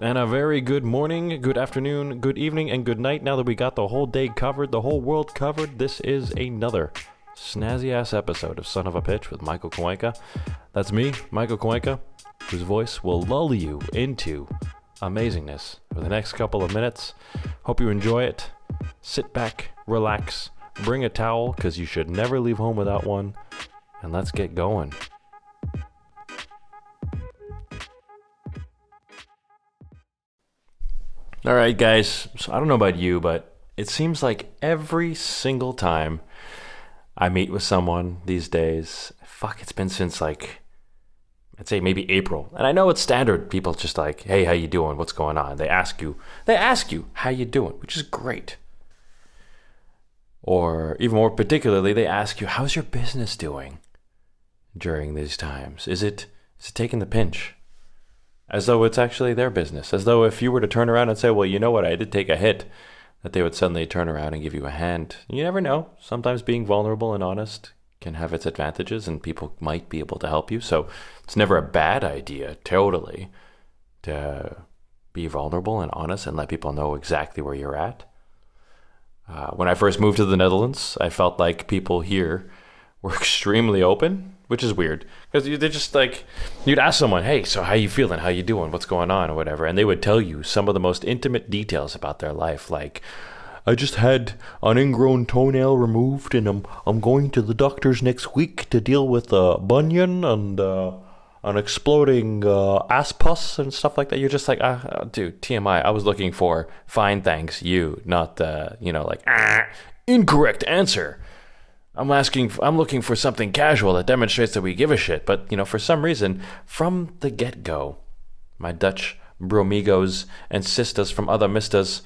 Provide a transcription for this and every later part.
And a very good morning, good afternoon, good evening, and good night. Now that we got the whole day covered, the whole world covered, this is another snazzy ass episode of Son of a Pitch with Michael Kawenka. That's me, Michael Kawenka, whose voice will lull you into amazingness for the next couple of minutes. Hope you enjoy it. Sit back, relax, bring a towel, because you should never leave home without one, and let's get going. All right, guys. So I don't know about you, but it seems like every single time I meet with someone these days, fuck, it's been since like I'd say maybe April. And I know it's standard. People just like, "Hey, how you doing? What's going on?" They ask you. They ask you, "How you doing?" which is great. Or even more particularly, they ask you, "How's your business doing?" during these times. Is it is it taking the pinch? As though it's actually their business. As though if you were to turn around and say, well, you know what, I did take a hit, that they would suddenly turn around and give you a hand. You never know. Sometimes being vulnerable and honest can have its advantages, and people might be able to help you. So it's never a bad idea, totally, to be vulnerable and honest and let people know exactly where you're at. Uh, when I first moved to the Netherlands, I felt like people here were extremely open which is weird because they're just like you'd ask someone, "Hey, so how you feeling? How you doing? What's going on?" or whatever, and they would tell you some of the most intimate details about their life, like. I just had an ingrown toenail removed, and I'm I'm going to the doctor's next week to deal with a bunion and uh, an exploding uh, ass pus and stuff like that. You're just like, ah, dude, TMI. I was looking for fine, thanks, you, not uh, you know, like ah, incorrect answer. I'm asking, I'm looking for something casual that demonstrates that we give a shit. But, you know, for some reason, from the get go, my Dutch bromigos and sisters from other mistas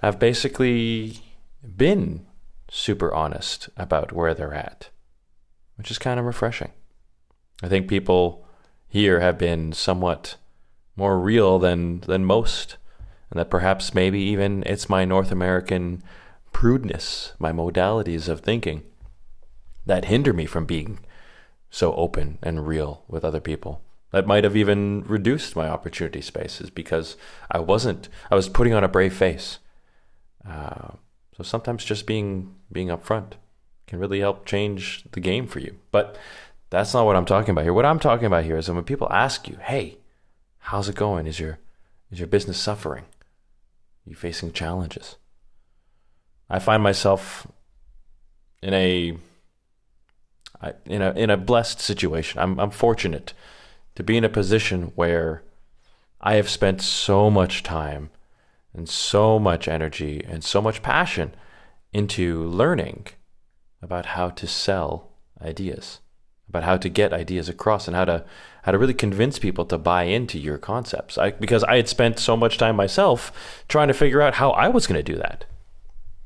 have basically been super honest about where they're at, which is kind of refreshing. I think people here have been somewhat more real than, than most, and that perhaps maybe even it's my North American prudeness, my modalities of thinking that hinder me from being so open and real with other people. That might have even reduced my opportunity spaces because I wasn't. I was putting on a brave face. Uh, so sometimes just being being upfront can really help change the game for you. But that's not what I'm talking about here. What I'm talking about here is when people ask you, "Hey, how's it going? Is your is your business suffering? Are you facing challenges?" I find myself in a I, in a in a blessed situation. I'm I'm fortunate to be in a position where I have spent so much time and so much energy and so much passion into learning about how to sell ideas, about how to get ideas across and how to how to really convince people to buy into your concepts. I, because I had spent so much time myself trying to figure out how I was going to do that.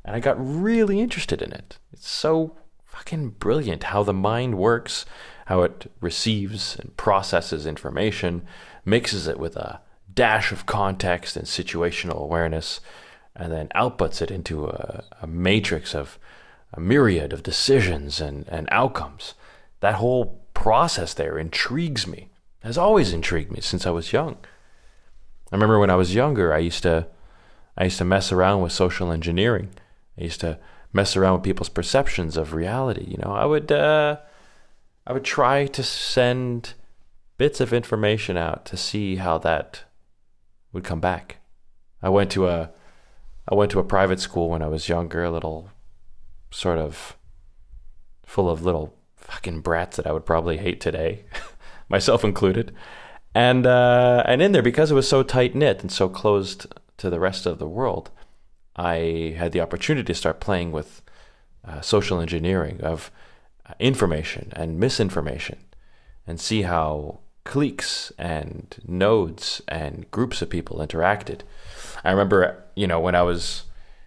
And I got really interested in it. It's so fucking brilliant how the mind works, how it receives and processes information, mixes it with a dash of context and situational awareness, and then outputs it into a, a matrix of a myriad of decisions and, and outcomes. That whole process there intrigues me, has always intrigued me since I was young. I remember when I was younger, I used to I used to mess around with social engineering. I used to mess around with people's perceptions of reality. You know, I would uh, I would try to send bits of information out to see how that would come back. I went to a I went to a private school when I was younger, a little sort of full of little fucking brats that I would probably hate today, myself included. And uh, and in there because it was so tight knit and so closed to the rest of the world, I had the opportunity to start playing with uh, social engineering of uh, information and misinformation and see how cliques and nodes and groups of people interacted. I remember, you know, when I was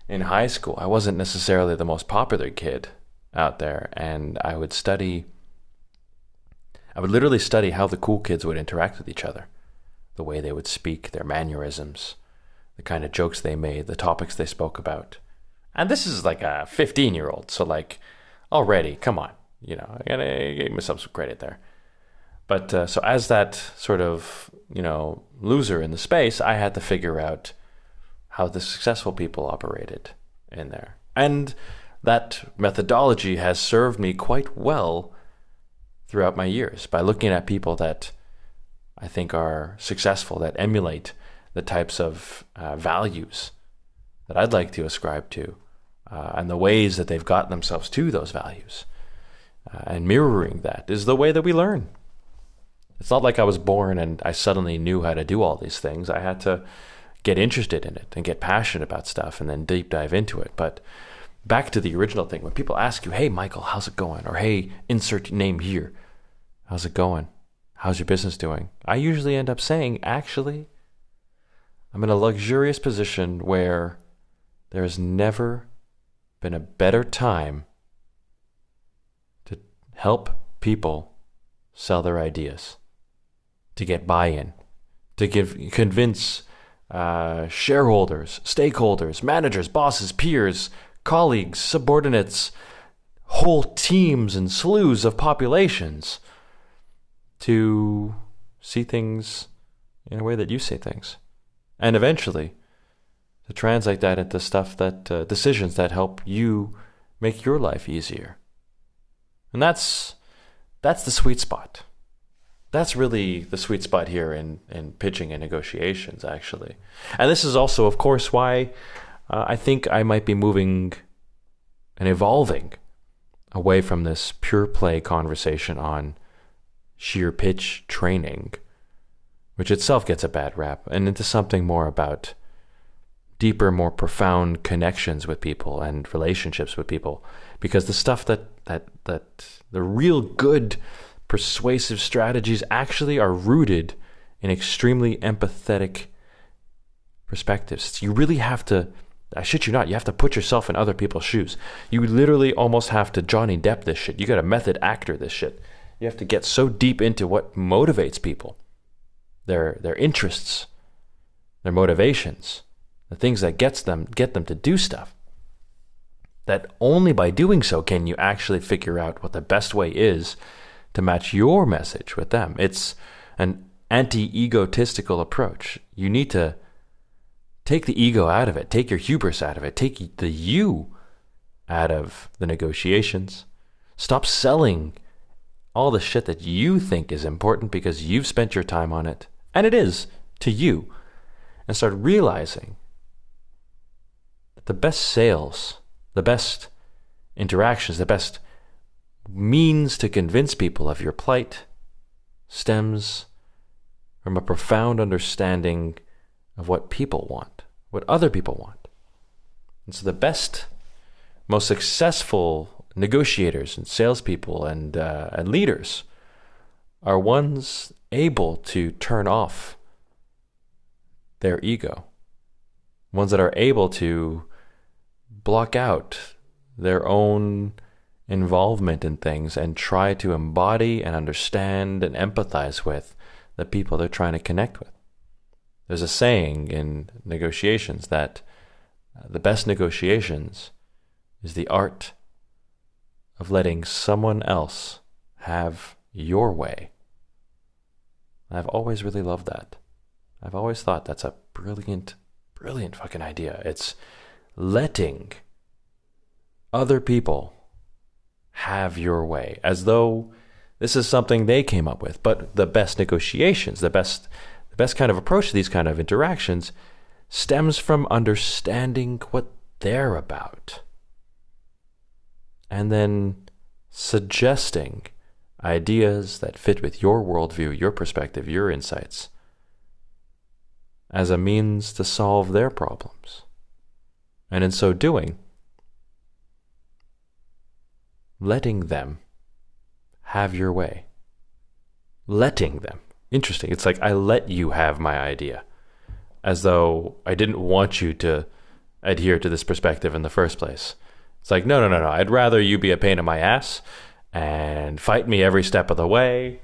in high school, I wasn't necessarily the most popular kid out there, and I would study. I would literally study how the cool kids would interact with each other, the way they would speak, their mannerisms, the kind of jokes they made, the topics they spoke about. And this is like a 15 year old, so like already, come on, you know, I gotta give myself some credit there. But uh, so as that sort of you know loser in the space, I had to figure out how the successful people operated in there, and that methodology has served me quite well throughout my years by looking at people that I think are successful, that emulate the types of uh, values that I'd like to ascribe to, uh, and the ways that they've gotten themselves to those values. Uh, and mirroring that is the way that we learn. It's not like I was born and I suddenly knew how to do all these things. I had to get interested in it and get passionate about stuff and then deep dive into it. But back to the original thing, when people ask you, hey, Michael, how's it going? Or hey, insert name here. How's it going? How's your business doing? I usually end up saying, actually, I'm in a luxurious position where there has never been a better time to help people sell their ideas, to get buy in, to give, convince uh, shareholders, stakeholders, managers, bosses, peers, colleagues, subordinates, whole teams and slews of populations to see things in a way that you see things. And eventually, to translate that into stuff that, uh, decisions that help you make your life easier. And that's, that's the sweet spot. That's really the sweet spot here in, in pitching and negotiations, actually. And this is also, of course, why uh, I think I might be moving and evolving away from this pure play conversation on sheer pitch training, which itself gets a bad rap, and into something more about deeper, more profound connections with people and relationships with people. Because the stuff that that that the real good persuasive strategies actually are rooted in extremely empathetic perspectives. You really have to I shit you not, you have to put yourself in other people's shoes. You literally almost have to Johnny Depp this shit. You got to method actor this shit. You have to get so deep into what motivates people, their their interests, their motivations, the things that gets them get them to do stuff. That only by doing so can you actually figure out what the best way is to match your message with them. It's an anti-egotistical approach. You need to Take the ego out of it. Take your hubris out of it. Take the you out of the negotiations. Stop selling all the shit that you think is important because you've spent your time on it, and it is to you, and start realizing that the best sales, the best interactions, the best means to convince people of your plight stems from a profound understanding of what people want, what other people want. And so the best, most successful negotiators and salespeople and, uh, and leaders are ones able to turn off their ego, ones that are able to block out their own involvement in things and try to embody and understand and empathize with the people they're trying to connect with. There's a saying in negotiations that uh, the best negotiations is the art of letting someone else have your way. I've always really loved that. I've always thought that's a brilliant, brilliant fucking idea. It's letting other people have your way as though this is something they came up with. But the best negotiations, the best the best kind of approach to these kind of interactions stems from understanding what they're about. And then suggesting ideas that fit with your worldview, your perspective, your insights as a means to solve their problems. And in so doing, letting them have your way. Letting them interesting. It's like I let you have my idea, as though I didn't want you to adhere to this perspective in the first place. It's like, no, no, no, no. I'd rather you be a pain in my ass and fight me every step of the way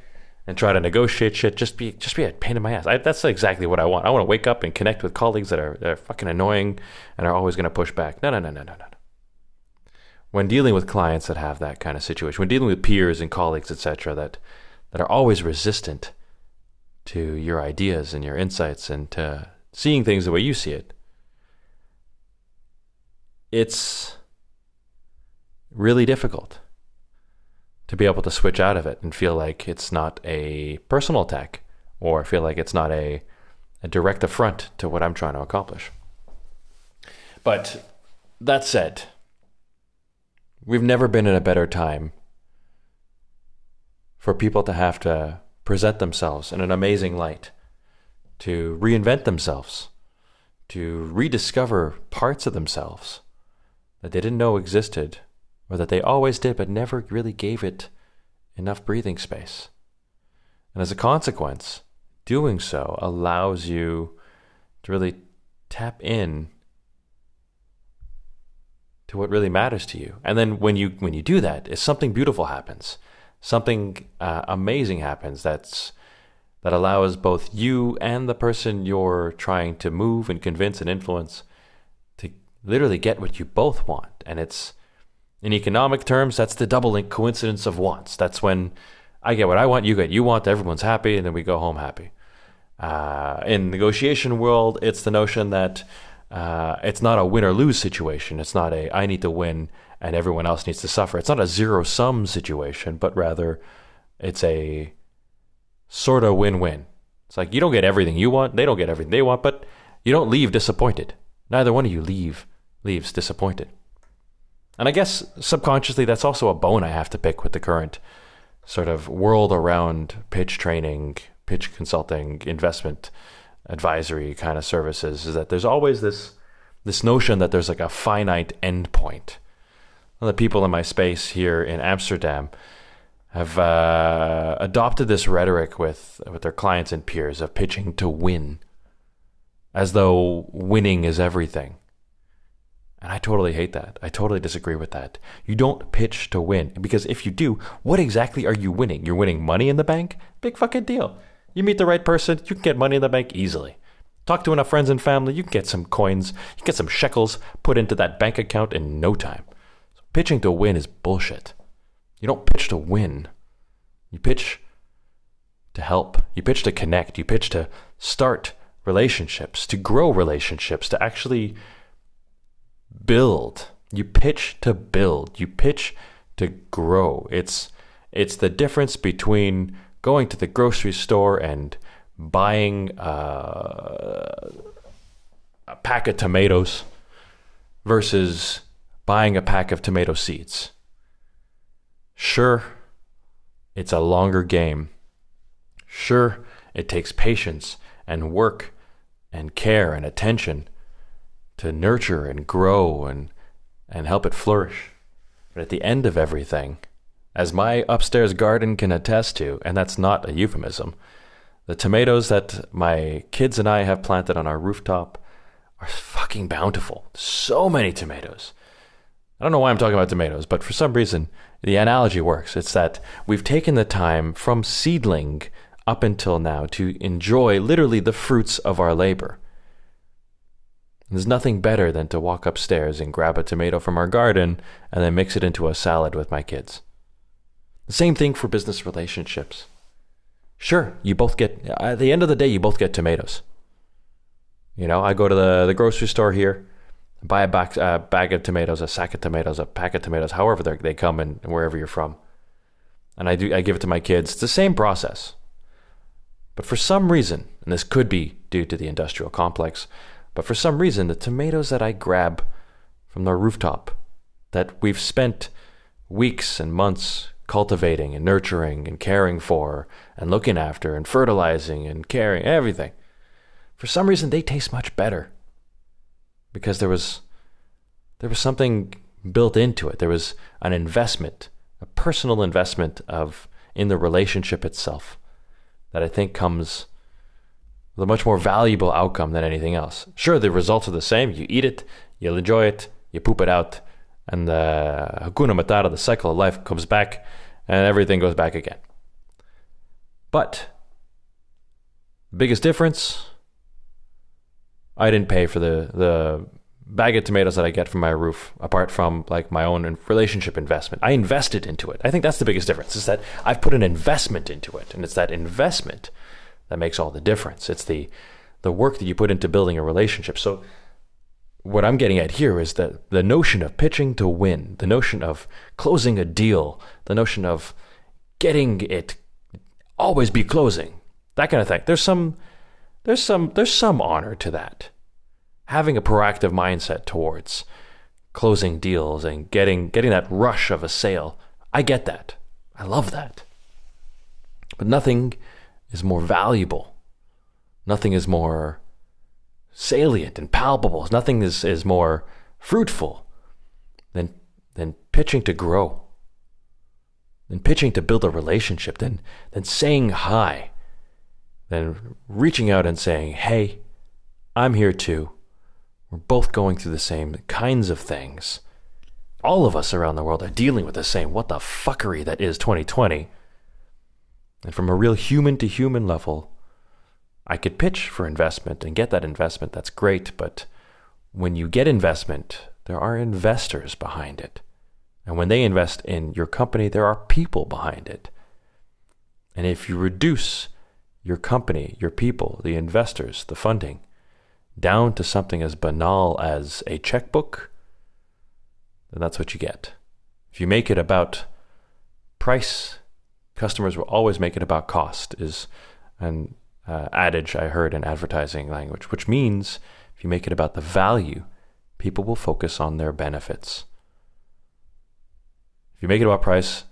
and try to negotiate shit. Just be, just be a pain in my ass. I, that's exactly what I want. I want to wake up and connect with colleagues that are, that are fucking annoying and are always going to push back. No, no, no, no, no, no. When dealing with clients that have that kind of situation, when dealing with peers and colleagues, etc., that that are always resistant to your ideas and your insights and to seeing things the way you see it, it's really difficult to be able to switch out of it and feel like it's not a personal attack or feel like it's not a, a direct affront to what I'm trying to accomplish. But that said, we've never been in a better time for people to have to present themselves in an amazing light, to reinvent themselves, to rediscover parts of themselves that they didn't know existed, or that they always did but never really gave it enough breathing space. And as a consequence, doing so allows you to really tap in to what really matters to you. And then when you when you do that, is something beautiful happens something uh, amazing happens that's that allows both you and the person you're trying to move and convince and influence to literally get what you both want. And it's in economic terms, that's the double link coincidence of wants. That's when I get what I want, you get you want, everyone's happy, and then we go home happy. Uh, in negotiation world, it's the notion that uh, it's not a win or lose situation. It's not a I need to win and everyone else needs to suffer. It's not a zero sum situation, but rather it's a sort of win win. It's like you don't get everything you want, they don't get everything they want, but you don't leave disappointed. Neither one of you leave leaves disappointed. And I guess subconsciously that's also a bone I have to pick with the current sort of world around pitch training, pitch consulting, investment advisory kind of services is that there's always this this notion that there's like a finite endpoint the people in my space here in Amsterdam have uh, adopted this rhetoric with with their clients and peers of pitching to win, as though winning is everything. And I totally hate that. I totally disagree with that. You don't pitch to win because if you do, what exactly are you winning? You're winning money in the bank? Big fucking deal. You meet the right person, you can get money in the bank easily. Talk to enough friends and family, you can get some coins, you can get some shekels put into that bank account in no time. Pitching to win is bullshit. You don't pitch to win. You pitch to help. You pitch to connect. You pitch to start relationships, to grow relationships, to actually build. You pitch to build. You pitch to grow. It's it's the difference between going to the grocery store and buying uh, a pack of tomatoes versus buying a pack of tomato seeds. Sure, it's a longer game. Sure, it takes patience and work and care and attention to nurture and grow and, and help it flourish. But at the end of everything, as my upstairs garden can attest to, and that's not a euphemism, the tomatoes that my kids and I have planted on our rooftop are fucking bountiful. So many tomatoes. I don't know why I'm talking about tomatoes, but for some reason, the analogy works. It's that we've taken the time from seedling up until now to enjoy literally the fruits of our labor. There's nothing better than to walk upstairs and grab a tomato from our garden and then mix it into a salad with my kids. The same thing for business relationships. Sure, you both get, at the end of the day, you both get tomatoes. You know, I go to the, the grocery store here buy a uh, bag of tomatoes, a sack of tomatoes, a pack of tomatoes, however they come and wherever you're from. And I do I give it to my kids. It's the same process. But for some reason, and this could be due to the industrial complex, but for some reason the tomatoes that I grab from the rooftop that we've spent weeks and months cultivating and nurturing and caring for and looking after and fertilizing and caring everything. For some reason they taste much better because there was there was something built into it. There was an investment, a personal investment of in the relationship itself that I think comes a much more valuable outcome than anything else. Sure, the results are the same. You eat it, you'll enjoy it, you poop it out, and the Hakuna Matata, the cycle of life, comes back and everything goes back again. But biggest difference I didn't pay for the the bag of tomatoes that I get from my roof, apart from like my own relationship investment. I invested into it. I think that's the biggest difference is that I've put an investment into it, and it's that investment that makes all the difference. It's the the work that you put into building a relationship. So what I'm getting at here is that the notion of pitching to win, the notion of closing a deal, the notion of getting it always be closing, that kind of thing. There's some there's some there's some honor to that. Having a proactive mindset towards closing deals and getting getting that rush of a sale. I get that. I love that. But nothing is more valuable Nothing is more salient and palpable. Nothing is, is more fruitful than, than pitching to grow, than pitching to build a relationship, than, than saying hi, than reaching out and saying, hey, I'm here too. We're both going through the same kinds of things. All of us around the world are dealing with the same what the fuckery that is 2020. And from a real human to human level, I could pitch for investment and get that investment. That's great. But when you get investment, there are investors behind it. And when they invest in your company, there are people behind it. And if you reduce your company, your people, the investors, the funding, down to something as banal as a checkbook, then that's what you get. If you make it about price, customers will always make it about cost. Is an uh, adage I heard in advertising language, which means if you make it about the value, people will focus on their benefits. If you make it about price,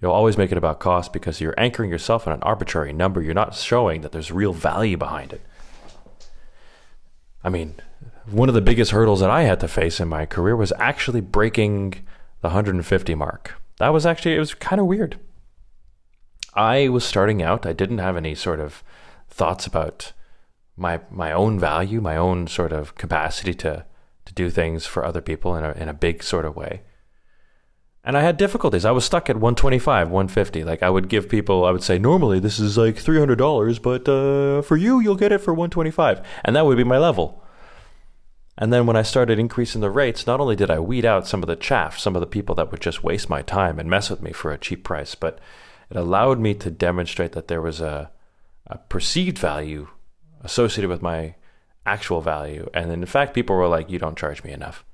you'll always make it about cost because you're anchoring yourself on an arbitrary number. You're not showing that there's real value behind it. I mean, one of the biggest hurdles that I had to face in my career was actually breaking the 150 mark. That was actually, it was kind of weird. I was starting out, I didn't have any sort of thoughts about my my own value, my own sort of capacity to to do things for other people in a in a big sort of way. And I had difficulties. I was stuck at 125, 150. Like I would give people, I would say, normally this is like $300, but uh, for you, you'll get it for 125. And that would be my level. And then when I started increasing the rates, not only did I weed out some of the chaff, some of the people that would just waste my time and mess with me for a cheap price, but it allowed me to demonstrate that there was a, a perceived value associated with my actual value. And in fact, people were like, you don't charge me enough.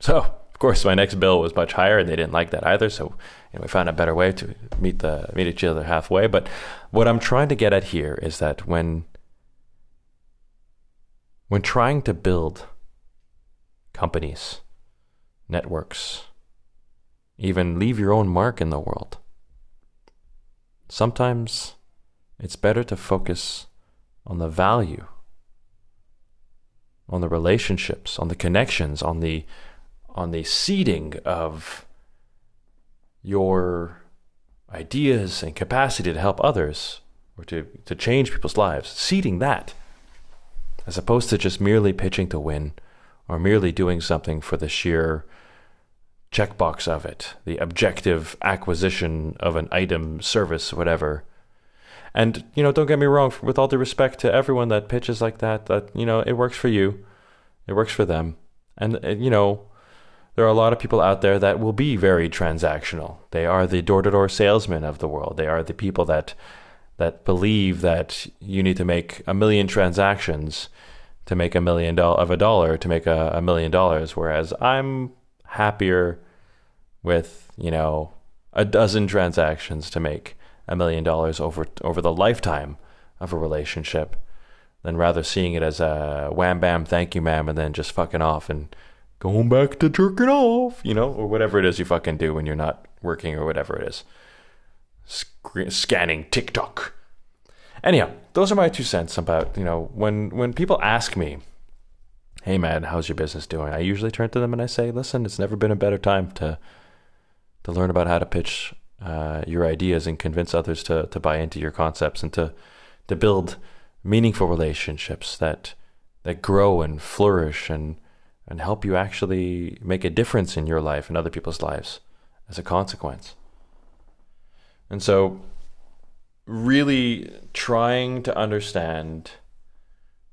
So, of course, my next bill was much higher and they didn't like that either. So, you know, we found a better way to meet the meet each other halfway. But what I'm trying to get at here is that when when trying to build companies, networks, even leave your own mark in the world, sometimes it's better to focus on the value, on the relationships, on the connections, on the on the seeding of your ideas and capacity to help others or to, to change people's lives, seeding that, as opposed to just merely pitching to win or merely doing something for the sheer checkbox of it, the objective acquisition of an item, service, whatever, and you know, don't get me wrong. With all due respect to everyone that pitches like that, that you know, it works for you, it works for them, and uh, you know, there are a lot of people out there that will be very transactional. They are the door-to-door salesmen of the world. They are the people that that believe that you need to make a million transactions to make a million dollar of a dollar to make a, a million dollars. Whereas I'm happier with you know a dozen transactions to make a million dollars over over the lifetime of a relationship than rather seeing it as a wham bam thank you ma'am and then just fucking off and going back to jerking off you know or whatever it is you fucking do when you're not working or whatever it is. Sc- scanning tiktok. Anyhow those are my two cents about you know when when people ask me hey man how's your business doing i usually turn to them and i say listen it's never been a better time to to learn about how to pitch uh, your ideas and convince others to to buy into your concepts and to to build meaningful relationships that that grow and flourish and and help you actually make a difference in your life and other people's lives as a consequence. And so really trying to understand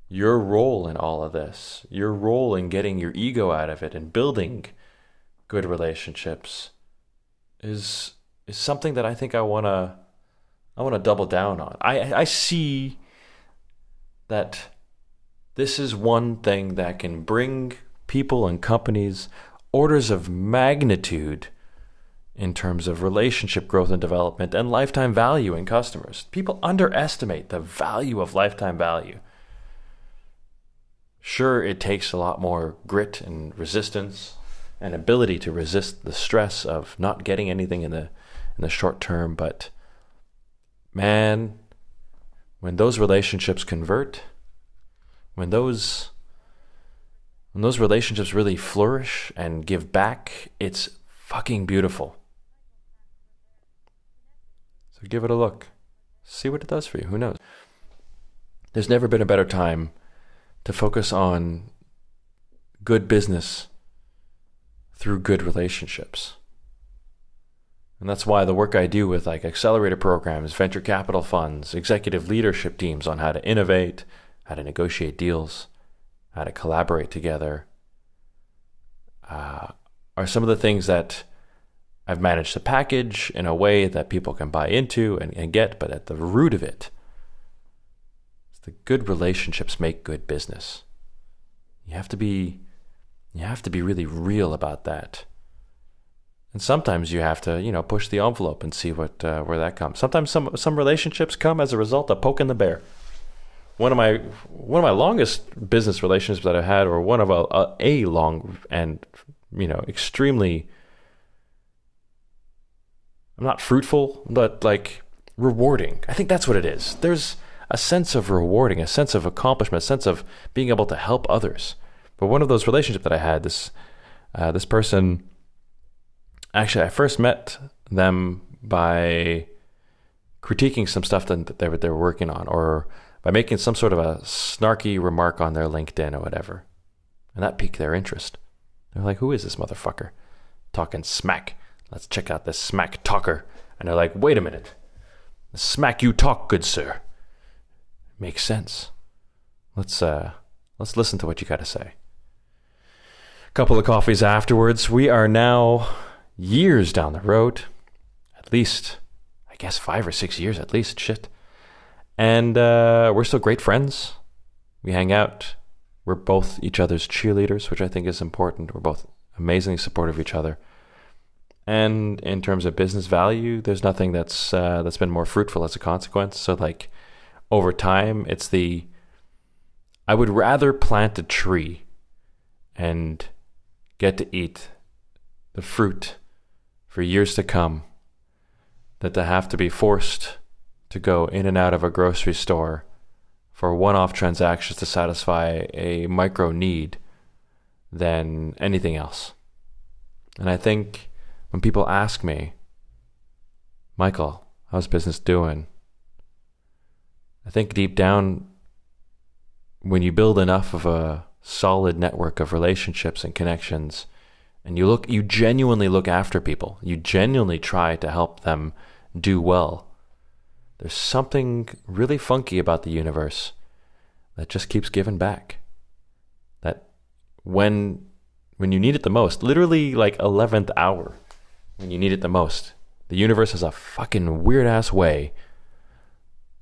your role in all of this, your role in getting your ego out of it and building good relationships is is something that I think I want to I want to double down on. I I see that this is one thing that can bring people and companies orders of magnitude in terms of relationship growth and development and lifetime value in customers. People underestimate the value of lifetime value. Sure, it takes a lot more grit and resistance and ability to resist the stress of not getting anything in the in the short term, but man, when those relationships convert, when those when those relationships really flourish and give back, it's fucking beautiful. So give it a look. See what it does for you. Who knows? There's never been a better time to focus on good business through good relationships. And that's why the work I do with like accelerator programs, venture capital funds, executive leadership teams on how to innovate, how to negotiate deals, how to collaborate together, uh, are some of the things that I've managed to package in a way that people can buy into and, and get, but at the root of it, the good relationships make good business. You have to be you have to be really real about that. And sometimes you have to, you know, push the envelope and see what uh, where that comes. Sometimes some some relationships come as a result of poking the bear. One of my one of my longest business relationships that I've had, or one of a, a, a long and you know extremely I'm not fruitful, but like rewarding. I think that's what it is. There's a sense of rewarding, a sense of accomplishment, a sense of being able to help others. But one of those relationships that I had, this uh, this person, actually, I first met them by critiquing some stuff that they were, they were working on, or by making some sort of a snarky remark on their LinkedIn or whatever, and that piqued their interest. They're like, "Who is this motherfucker talking smack?" Let's check out this smack talker. And they're like, wait a minute. Smack you talk, good sir. Makes sense. Let's uh let's listen to what you gotta say. A couple of coffees afterwards, we are now years down the road. At least I guess five or six years at least, shit. And uh, we're still great friends. We hang out. We're both each other's cheerleaders, which I think is important. We're both amazingly supportive of each other. And in terms of business value, there's nothing that's uh, that's been more fruitful as a consequence. So like over time, it's the I would rather plant a tree and get to eat the fruit for years to come than to have to be forced to go in and out of a grocery store for one off transactions to satisfy a micro need than anything else. And I think when people ask me, Michael, how's business doing? I think deep down, when you build enough of a solid network of relationships and connections, and you look, you genuinely look after people, you genuinely try to help them do well. There's something really funky about the universe that just keeps giving back. That when when you need it the most, literally like 11th hour, when you need it the most. The universe has a fucking weird ass way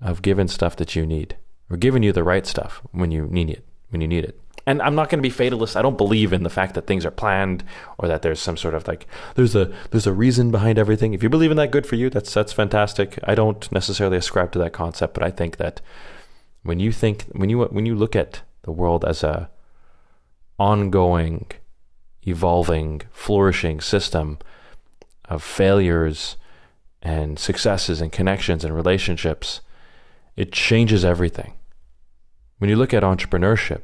of giving stuff that you need, or giving you the right stuff when you need it. When you need it. And I'm not going to be fatalist. I don't believe in the fact that things are planned or that there's some sort of like there's a there's a reason behind everything. If you believe in that, good for you. That's that's fantastic. I don't necessarily ascribe to that concept, but I think that when you think when you when you look at the world as a ongoing, evolving, flourishing system of failures and successes and connections and relationships, it changes everything. When you look at entrepreneurship,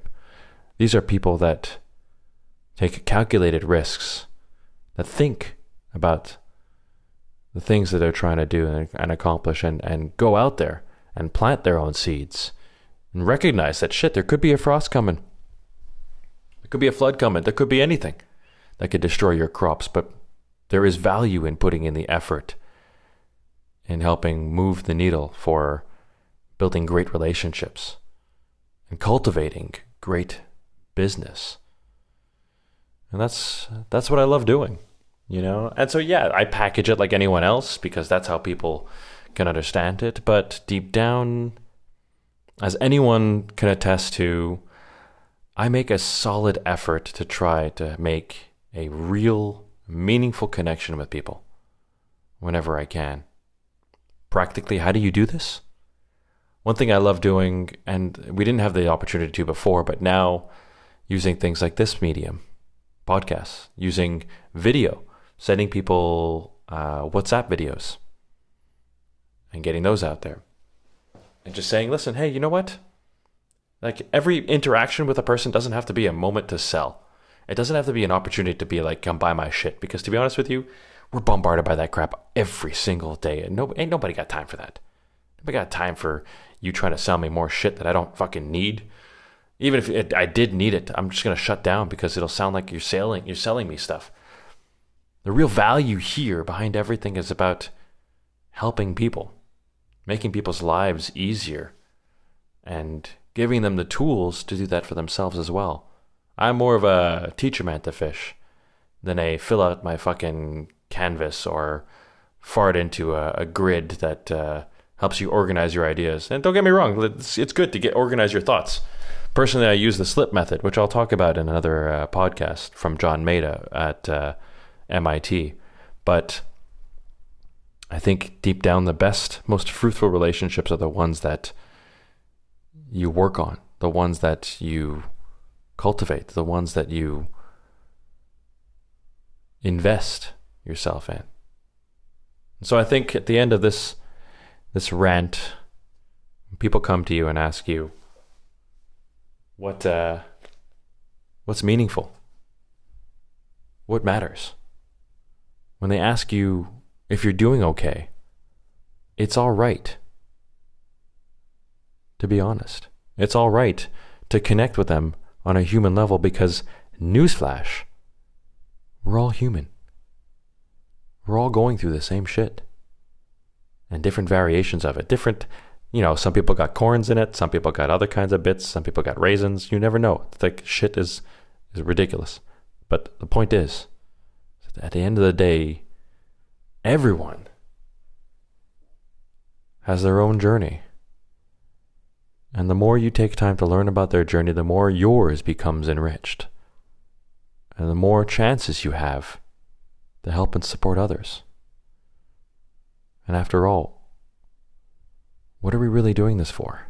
these are people that take calculated risks, that think about the things that they're trying to do and, and, accomplish and, and go out there and plant their own seeds and recognize that shit, there could be a frost coming. There could be a flood coming. There could be anything that could destroy your crops. But there is value in putting in the effort in helping move the needle for building great relationships and cultivating great business. And that's that's what I love doing, you know? And so yeah, I package it like anyone else because that's how people can understand it, but deep down as anyone can attest to, I make a solid effort to try to make a real meaningful connection with people whenever I can. Practically, how do you do this? One thing I love doing, and we didn't have the opportunity to before, but now using things like this medium, podcasts, using video, sending people uh, WhatsApp videos, and getting those out there. And just saying, listen, hey, you know what? Like every interaction with a person doesn't have to be a moment to sell. It doesn't have to be an opportunity to be like, come buy my shit. Because to be honest with you, we're bombarded by that crap every single day. And no, ain't nobody got time for that. Nobody got time for you trying to sell me more shit that I don't fucking need. Even if it, I did need it, I'm just gonna shut down because it'll sound like you're selling you're selling me stuff. The real value here behind everything is about helping people, making people's lives easier, and giving them the tools to do that for themselves as well. I'm more of a teacher man to fish than a fill out my fucking canvas or fart into a, a grid that uh, helps you organize your ideas. And don't get me wrong, it's, it's good to get organize your thoughts. Personally, I use the slip method, which I'll talk about in another uh, podcast from John Maeda at uh, MIT. But I think deep down, the best, most fruitful relationships are the ones that you work on, the ones that you cultivate, the ones that you invest yourself in. So I think at the end of this this rant, people come to you and ask you, what uh, what's meaningful? What matters? When they ask you if you're doing okay, it's all right. To be honest, it's all right to connect with them on a human level because, newsflash, we're all human. We're all going through the same shit and different variations of it. Different, you know, some people got corns in it, some people got other kinds of bits, some people got raisins. You never know. It's Like shit is is ridiculous. But the point is, at the end of the day, everyone has their own journey. And the more you take time to learn about their journey, the more yours becomes enriched. And the more chances you have to help and support others. And after all, what are we really doing this for?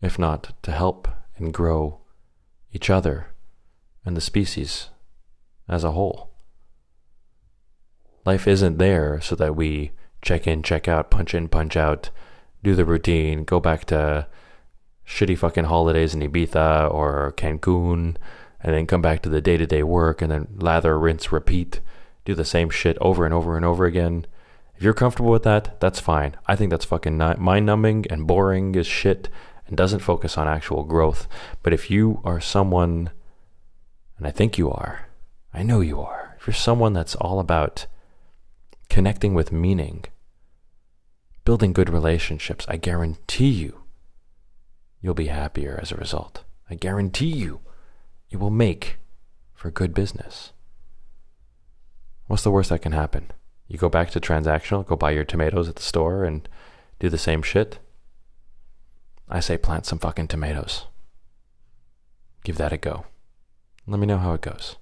If not to help and grow each other and the species as a whole. Life isn't there so that we check in, check out, punch in, punch out, do the routine, go back to shitty fucking holidays in Ibiza or Cancun, and then come back to the day to day work and then lather, rinse, repeat do the same shit over and over and over again. If you're comfortable with that, that's fine. I think that's fucking mind numbing and boring as shit and doesn't focus on actual growth. But if you are someone, and I think you are, I know you are, if you're someone that's all about connecting with meaning, building good relationships, I guarantee you, you'll be happier as a result. I guarantee you, it will make for good business. What's the worst that can happen? You go back to transactional, go buy your tomatoes at the store and do the same shit? I say plant some fucking tomatoes. Give that a go. Let me know how it goes.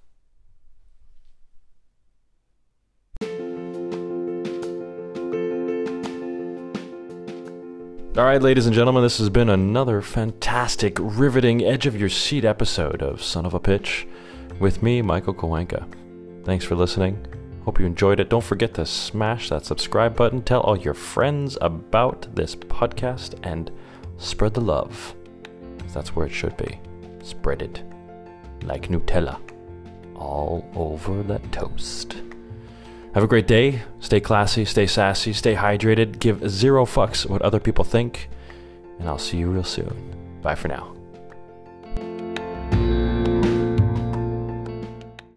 All right, ladies and gentlemen, this has been another fantastic, riveting, edge of your seat episode of Son of a Pitch with me, Michael Kowenka. Thanks for listening. Hope you enjoyed it. Don't forget to smash that subscribe button, tell all your friends about this podcast, and spread the love. That's where it should be. Spread it like Nutella all over that toast. Have a great day. Stay classy, stay sassy, stay hydrated. Give zero fucks what other people think. And I'll see you real soon. Bye for now.